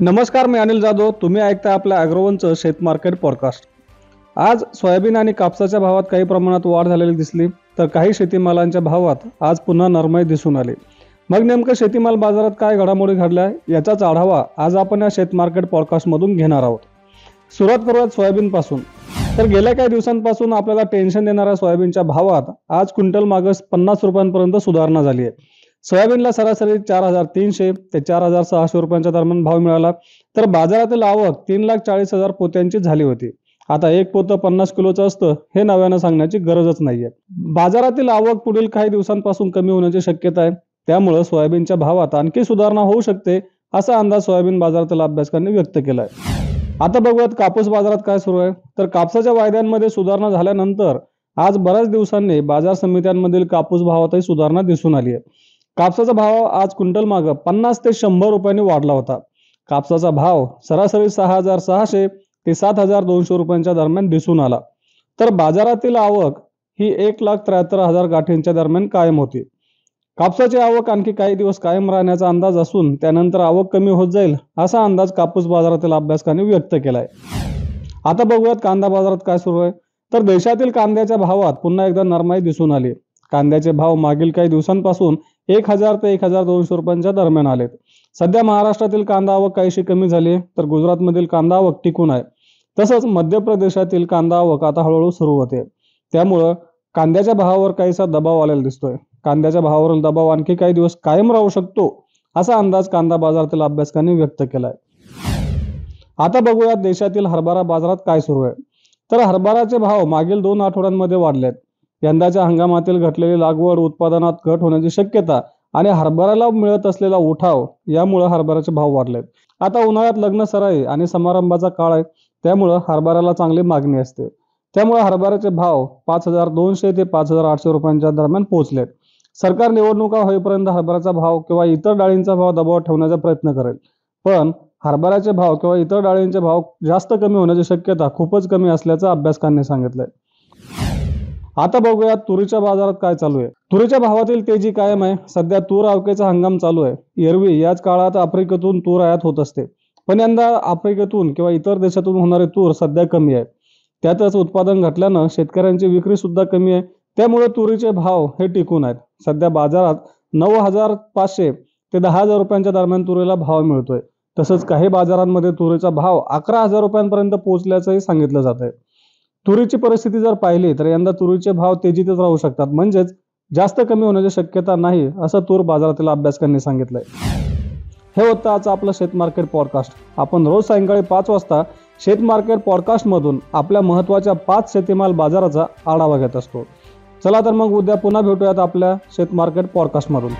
नमस्कार मी अनिल जाधव. तुम्ही ऐकता आपल्या अॅग्रोवनचं शेत मार्केट पॉडकास्ट. आज सोयाबीन आणि कापसाच्या भावात काही प्रमाणात वाढ झालेली दिसली तर काही शेतीमालांच्या भावात आज पुन्हा नरमाई दिसून आली. मग नेमकं शेतीमाल बाजारात काय घडामोडी घडल्या याचाच आढावा आज आपण या शेत मार्केट पॉडकास्टमधून घेणार आहोत. सुरुवात करूयात सोयाबीनपासून. तर गेल्या काही दिवसांपासून आपल्याला टेन्शन देणाऱ्या सोयाबीनच्या भावात आज क्विंटल मागस पन्नास रुपयांपर्यंत सुधारणा झाली आहे. सोयाबीनला सरासरी चार हजार तीनशे ते चार हजार सहाशे रुपयांच्या दरम्यान भाव मिळाला. तर बाजारातील आवक तीन लाख चाळीस हजार पोत्यांची झाली होती. आता एक पोतं पन्नास किलोचं असतं हे नव्यानं सांगण्याची गरजच नाहीये. बाजारातील आवक पुढील काही दिवसांपासून कमी होण्याची शक्यता आहे. त्यामुळे सोयाबीनच्या भावात आणखी सुधारणा होऊ शकते असा अंदाज सोयाबीन बाजारातील अभ्यासकांनी व्यक्त केलाय. आता बघूयात कापूस बाजारात काय सुरू आहे. तर कापसाच्या वायद्यांमध्ये सुधारणा झाल्यानंतर आज बऱ्याच दिवसांनी बाजार समित्यांमधील कापूस भावातही सुधारणा दिसून आली आहे कापसाचा भाव आज क्विंटल मागं पन्नास ते शंभर रुपयांनी वाढला होता. कापसाचा भाव सरासरी सहा हजार सहाशे ते सात हजार दोनशे रुपयांच्या दरम्यान दिसून आला. तर बाजारातील आवक ही एक लाख त्र्याहत्तर हजार गाठींच्या दरम्यान कायम होती. कापसाची आवक आणखी काही दिवस कायम राहण्याचा अंदाज असून त्यानंतर आवक कमी होत जाईल असा अंदाज कापूस बाजारातील अभ्यासकांनी व्यक्त केलाय. आता बघूयात कांदा बाजारात काय सुरू आहे. तर देशातील कांद्याच्या भावात पुन्हा एकदा नरमाई दिसून आली. कांद्याचे भाव मागील काही दिवसांपासून एक हजार ते एक हजार दोनशे रुपयांच्या दरम्यान आलेत. सध्या महाराष्ट्रातील कांदा आवक काहीशी कमी झाली आहे तर गुजरातमधील कांदा आवक टिकून आहे. तसंच मध्य प्रदेशातील कांदा आवक आता हळूहळू सुरू होते. त्यामुळं कांद्याच्या भावावर काहीसा दबाव आलेला दिसतोय. कांद्याच्या भावावरील दबाव आणखी काही दिवस कायम राहू शकतो असा अंदाज कांदा बाजारातील अभ्यासकांनी व्यक्त केलाय. आता बघूया देशातील हरभरा बाजारात काय सुरू आहे. तर हरभराचे भाव मागील दोन आठवड्यांमध्ये वाढलेत. यंदाच्या हंगामातील घटलेली लागवड उत्पादनात घट होण्याची शक्यता आणि हरभऱ्याला मिळत असलेला उठाव यामुळे हरभऱ्याचे भाव वाढलेत. आता उन्हाळ्यात लग्न सराई आणि समारंभाचा काळ आहे त्यामुळं हरभऱ्याला चांगली मागणी असते. त्यामुळे हरभऱ्याचे भाव पाच हजार दोनशे ते पाच हजार आठशे रुपयांच्या दरम्यान पोहोचलेत. सरकार निवडणुका होईपर्यंत हरभऱ्याचा भाव किंवा इतर डाळींचा भाव दबाव ठेवण्याचा प्रयत्न करेल. पण हरभऱ्याचे भाव किंवा इतर डाळींचे भाव जास्त कमी होण्याची शक्यता खूपच कमी असल्याचं अभ्यासकांनी सांगितलंय. आता बघूया तुरीच्या बाजारात काय चालू आहे. तुरीच्या भावातील तेजी कायम आहे. सध्या तूर अवकेचा हंगाम चालू आहे. एरवी याच काळात आफ्रिकेतून तूर आयात होत असते. पण यंदा आफ्रिकेतून किंवा इतर देशातून होणारे तूर सध्या कमी आहे. त्यातच उत्पादन घटल्यानं शेतकऱ्यांची विक्री सुद्धा कमी आहे. त्यामुळे तुरीचे भाव हे टिकून आहेत. सध्या बाजारात नऊ हजार पाचशे ते दहा हजार रुपयांच्या दरम्यान तुरीला भाव मिळतोय. तसंच काही बाजारांमध्ये तुरीचा भाव अकरा हजार रुपयांपर्यंत पोहोचल्याचंही सांगितलं जात आहे तुरीची परिस्थिती जर पाहिली तर यंदा तुरीचे भाव तेजीतच राहू शकतात. म्हणजेच जास्त कमी होण्याची शक्यता नाही असं तूर बाजारातील अभ्यासकांनी सांगितलंय. हे होतं आजचं आपलं शेत मार्केट पॉडकास्ट आपण रोज सायंकाळी पाच वाजता शेत मार्केट पॉडकास्टमधून आपल्या महत्त्वाच्या पाच शेतीमाल बाजाराचा आढावा घेत असतो. चला तर मग उद्या पुन्हा भेटूयात आपल्या शेत मार्केट पॉडकास्टमधून